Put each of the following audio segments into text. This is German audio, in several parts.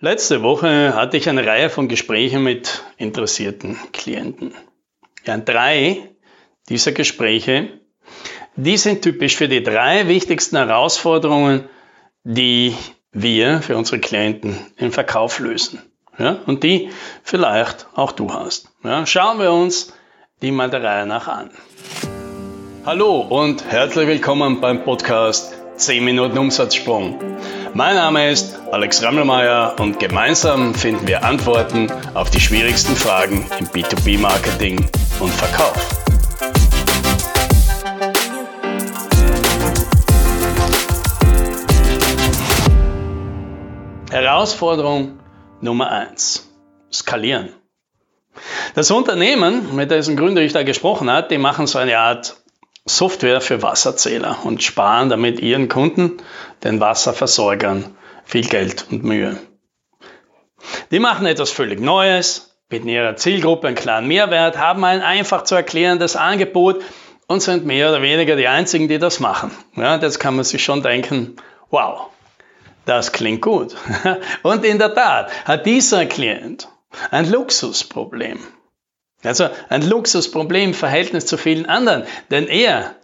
Letzte Woche hatte ich eine Reihe von Gesprächen mit interessierten Klienten. Ja, drei dieser Gespräche, die sind typisch für die drei wichtigsten Herausforderungen, die wir für unsere Klienten im Verkauf lösen. Ja, und die vielleicht auch du hast. Ja, schauen wir uns die mal der Reihe nach an. Hallo und herzlich willkommen beim Podcast 10 Minuten Umsatzsprung. Mein Name ist Alex Rammelmeier und gemeinsam finden wir Antworten auf die schwierigsten Fragen im B2B-Marketing und Verkauf. Herausforderung Nummer 1. Skalieren. Das Unternehmen, mit dessen Gründer ich da gesprochen habe, die machen so eine Art Software für Wasserzähler und sparen damit ihren Kunden, den Wasserversorgern, viel Geld und Mühe. Die machen etwas völlig Neues, bieten ihrer Zielgruppe einen klaren Mehrwert, haben ein einfach zu erklärendes Angebot und sind mehr oder weniger die einzigen, die das machen. Ja, jetzt kann man sich schon denken, wow, das klingt gut. Und in der Tat hat dieser Klient ein Luxusproblem. Also ein Luxusproblem im Verhältnis zu vielen anderen, denn er,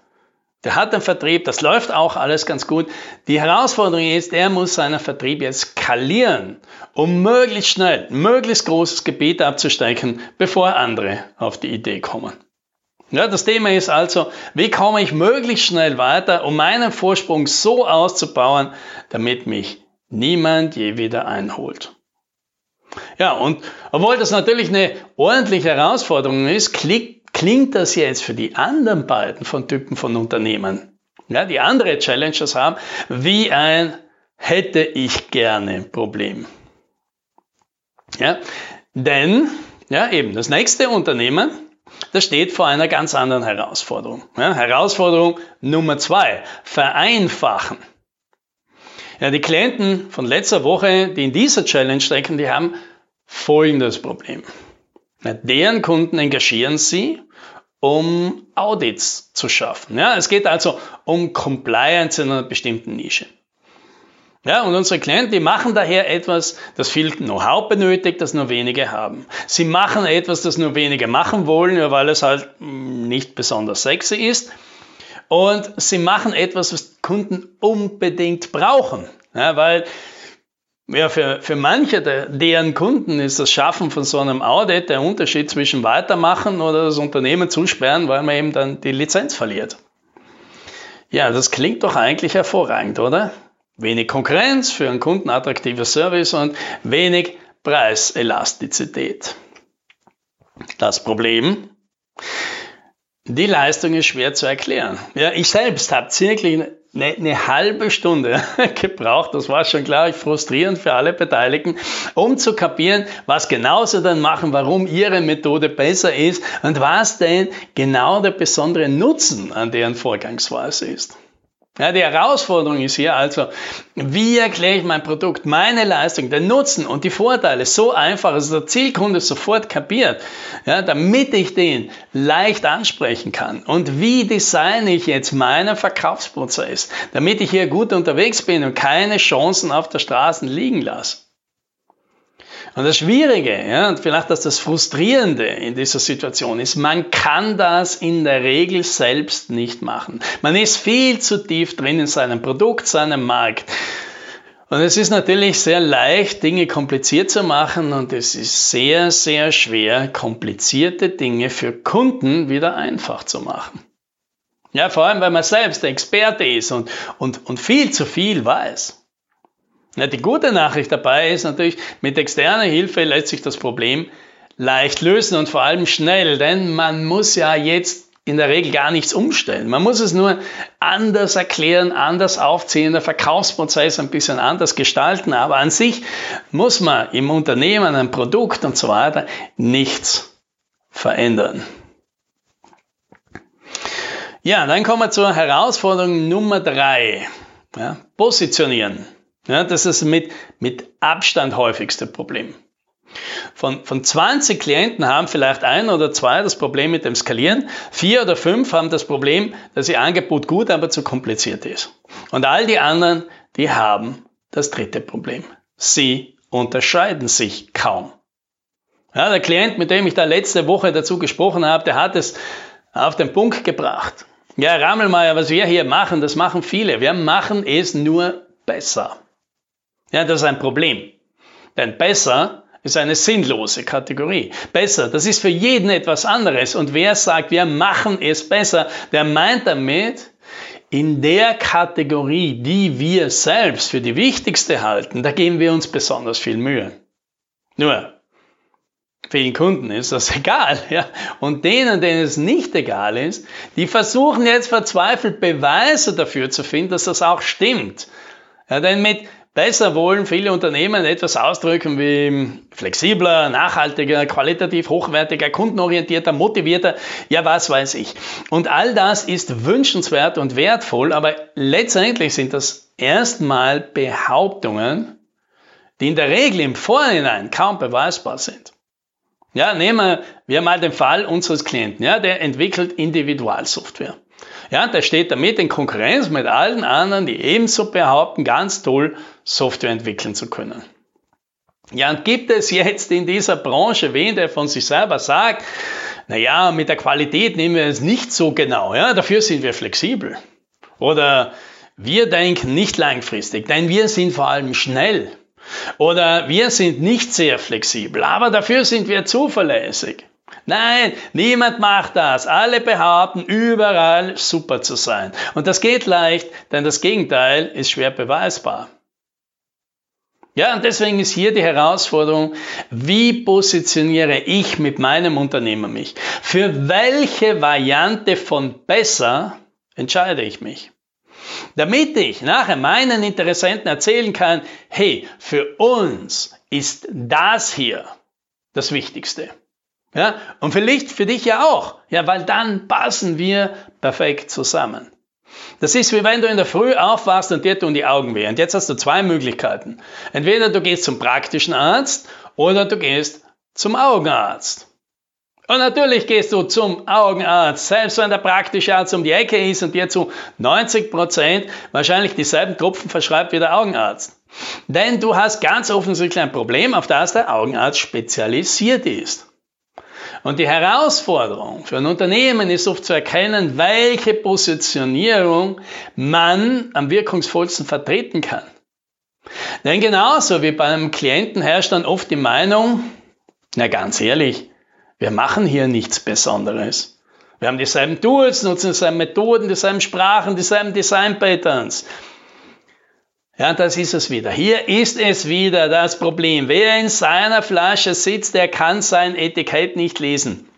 der hat einen Vertrieb, das läuft auch alles ganz gut. Die Herausforderung ist, er muss seinen Vertrieb jetzt skalieren, um möglichst schnell, möglichst großes Gebiet abzustecken, bevor andere auf die Idee kommen. Ja, das Thema ist also, wie komme ich möglichst schnell weiter, um meinen Vorsprung so auszubauen, damit mich niemand je wieder einholt. Ja, und obwohl das natürlich eine ordentliche Herausforderung ist, klingt das jetzt für die anderen beiden von Typen von Unternehmen, ja, die andere Challenges haben, wie ein hätte ich gerne Problem. Ja, denn, ja, eben, das nächste Unternehmen, das steht vor einer ganz anderen Herausforderung. Ja, Herausforderung Nummer zwei, vereinfachen. Ja, die Klienten von letzter Woche, die in dieser Challenge stecken, die haben folgendes Problem. Ja, deren Kunden engagieren sie, um Audits zu schaffen. Ja, es geht also um Compliance in einer bestimmten Nische. Ja, und unsere Klienten, die machen daher etwas, das viel Know-how benötigt, das nur wenige haben. Sie machen etwas, das nur wenige machen wollen, weil es halt hm, nicht besonders sexy ist. Und sie machen etwas, was Kunden unbedingt brauchen. Ja, weil ja, für, für manche der, deren Kunden ist das Schaffen von so einem Audit der Unterschied zwischen weitermachen oder das Unternehmen zusperren, weil man eben dann die Lizenz verliert. Ja, das klingt doch eigentlich hervorragend, oder? Wenig Konkurrenz für einen Kunden, attraktiver Service und wenig Preiselastizität. Das Problem, die Leistung ist schwer zu erklären. Ja, ich selbst habe circa eine, eine halbe Stunde gebraucht, das war schon glaube ich frustrierend für alle Beteiligten, um zu kapieren, was genau sie dann machen, warum ihre Methode besser ist und was denn genau der besondere Nutzen an deren Vorgangsweise ist. Ja, die Herausforderung ist hier also, wie erkläre ich mein Produkt, meine Leistung, den Nutzen und die Vorteile so einfach, dass der Zielkunde sofort kapiert, ja, damit ich den leicht ansprechen kann. Und wie designe ich jetzt meinen Verkaufsprozess, damit ich hier gut unterwegs bin und keine Chancen auf der Straße liegen lasse. Und das Schwierige, ja, und vielleicht das, das Frustrierende in dieser Situation ist, man kann das in der Regel selbst nicht machen. Man ist viel zu tief drin in seinem Produkt, seinem Markt. Und es ist natürlich sehr leicht, Dinge kompliziert zu machen und es ist sehr, sehr schwer, komplizierte Dinge für Kunden wieder einfach zu machen. Ja, vor allem, weil man selbst Experte ist und, und, und viel zu viel weiß. Ja, die gute Nachricht dabei ist natürlich, mit externer Hilfe lässt sich das Problem leicht lösen und vor allem schnell, denn man muss ja jetzt in der Regel gar nichts umstellen. Man muss es nur anders erklären, anders aufziehen, der Verkaufsprozess ein bisschen anders gestalten, aber an sich muss man im Unternehmen, ein Produkt und so weiter nichts verändern. Ja, dann kommen wir zur Herausforderung Nummer drei. Ja, positionieren. Ja, das ist mit, mit Abstand häufigste Problem. Von, von 20 Klienten haben vielleicht ein oder zwei das Problem mit dem Skalieren, vier oder fünf haben das Problem, dass ihr Angebot gut, aber zu kompliziert ist. Und all die anderen, die haben das dritte Problem. Sie unterscheiden sich kaum. Ja, der Klient, mit dem ich da letzte Woche dazu gesprochen habe, der hat es auf den Punkt gebracht. Ja, Rammelmeier, was wir hier machen, das machen viele. Wir machen es nur besser. Ja, das ist ein Problem. Denn besser ist eine sinnlose Kategorie. Besser, das ist für jeden etwas anderes. Und wer sagt, wir machen es besser, der meint damit, in der Kategorie, die wir selbst für die wichtigste halten, da geben wir uns besonders viel Mühe. Nur, vielen Kunden ist das egal. Ja? Und denen, denen es nicht egal ist, die versuchen jetzt verzweifelt Beweise dafür zu finden, dass das auch stimmt. Ja, denn mit, Besser wollen viele Unternehmen etwas ausdrücken wie flexibler, nachhaltiger, qualitativ hochwertiger, kundenorientierter, motivierter, ja was weiß ich. Und all das ist wünschenswert und wertvoll, aber letztendlich sind das erstmal Behauptungen, die in der Regel im Vorhinein kaum beweisbar sind. Ja, nehmen wir mal den Fall unseres Klienten, ja, der entwickelt Individualsoftware. Ja, der steht damit in Konkurrenz mit allen anderen, die ebenso behaupten, ganz toll Software entwickeln zu können. Ja, und gibt es jetzt in dieser Branche wen, der von sich selber sagt, naja, mit der Qualität nehmen wir es nicht so genau, ja, dafür sind wir flexibel. Oder wir denken nicht langfristig, denn wir sind vor allem schnell. Oder wir sind nicht sehr flexibel, aber dafür sind wir zuverlässig. Nein, niemand macht das. Alle behaupten, überall super zu sein. Und das geht leicht, denn das Gegenteil ist schwer beweisbar. Ja, und deswegen ist hier die Herausforderung, wie positioniere ich mit meinem Unternehmen mich? Für welche Variante von besser entscheide ich mich? Damit ich nachher meinen Interessenten erzählen kann, hey, für uns ist das hier das Wichtigste. Ja, und vielleicht für dich ja auch. Ja, weil dann passen wir perfekt zusammen. Das ist wie wenn du in der Früh aufwachst und dir tun die Augen weh. Und jetzt hast du zwei Möglichkeiten. Entweder du gehst zum praktischen Arzt oder du gehst zum Augenarzt. Und natürlich gehst du zum Augenarzt, selbst wenn der praktische Arzt um die Ecke ist und dir zu 90 Prozent wahrscheinlich dieselben Tropfen verschreibt wie der Augenarzt. Denn du hast ganz offensichtlich ein Problem, auf das der Augenarzt spezialisiert ist. Und die Herausforderung für ein Unternehmen ist oft zu erkennen, welche Positionierung man am wirkungsvollsten vertreten kann. Denn genauso wie beim Klienten herrscht dann oft die Meinung, na ganz ehrlich, wir machen hier nichts Besonderes. Wir haben dieselben Tools, nutzen dieselben Methoden, dieselben Sprachen, dieselben Design Patterns. Ja, das ist es wieder. Hier ist es wieder das Problem. Wer in seiner Flasche sitzt, der kann sein Etikett nicht lesen.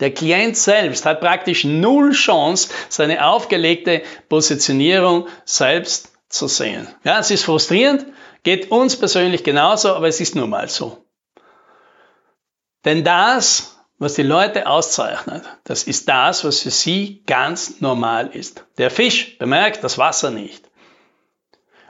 Der Klient selbst hat praktisch null Chance, seine aufgelegte Positionierung selbst zu sehen. Ja, es ist frustrierend, geht uns persönlich genauso, aber es ist nun mal so. Denn das, was die Leute auszeichnet, das ist das, was für sie ganz normal ist. Der Fisch bemerkt das Wasser nicht.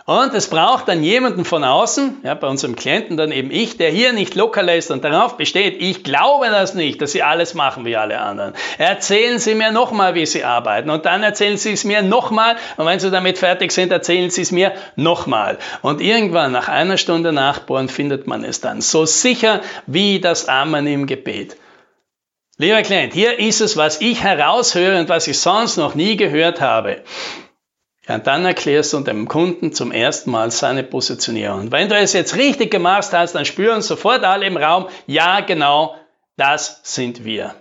Und es braucht dann jemanden von außen, ja, bei unserem Klienten dann eben ich, der hier nicht locker lässt und darauf besteht, ich glaube das nicht, dass Sie alles machen wie alle anderen. Erzählen Sie mir nochmal, wie Sie arbeiten und dann erzählen Sie es mir nochmal und wenn Sie damit fertig sind, erzählen Sie es mir nochmal. Und irgendwann nach einer Stunde Nachbohren findet man es dann. So sicher wie das Amen im Gebet. Lieber Klient, hier ist es, was ich heraushöre und was ich sonst noch nie gehört habe. Ja, und dann erklärst du dem Kunden zum ersten Mal seine Positionierung. Und wenn du es jetzt richtig gemacht hast, dann spüren sofort alle im Raum, ja, genau, das sind wir.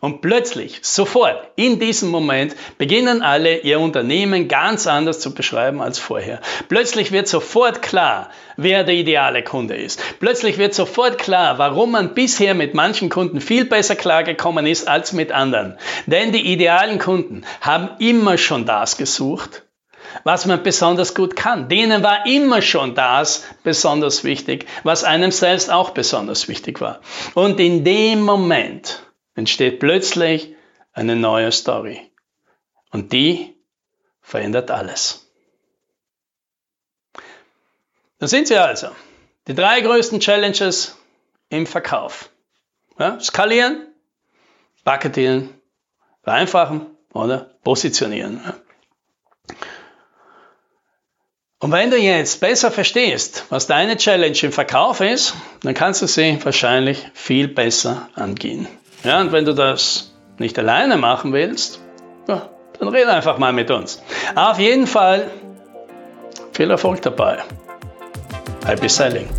Und plötzlich, sofort, in diesem Moment, beginnen alle ihr Unternehmen ganz anders zu beschreiben als vorher. Plötzlich wird sofort klar, wer der ideale Kunde ist. Plötzlich wird sofort klar, warum man bisher mit manchen Kunden viel besser klargekommen ist als mit anderen. Denn die idealen Kunden haben immer schon das gesucht, was man besonders gut kann. Denen war immer schon das besonders wichtig, was einem selbst auch besonders wichtig war. Und in dem Moment entsteht plötzlich eine neue Story. Und die verändert alles. Da sind sie also. Die drei größten Challenges im Verkauf. Ja, skalieren, paketieren, vereinfachen oder positionieren. Und wenn du jetzt besser verstehst, was deine Challenge im Verkauf ist, dann kannst du sie wahrscheinlich viel besser angehen. Ja, und wenn du das nicht alleine machen willst, ja, dann rede einfach mal mit uns. Auf jeden Fall viel Erfolg dabei. Happy Selling.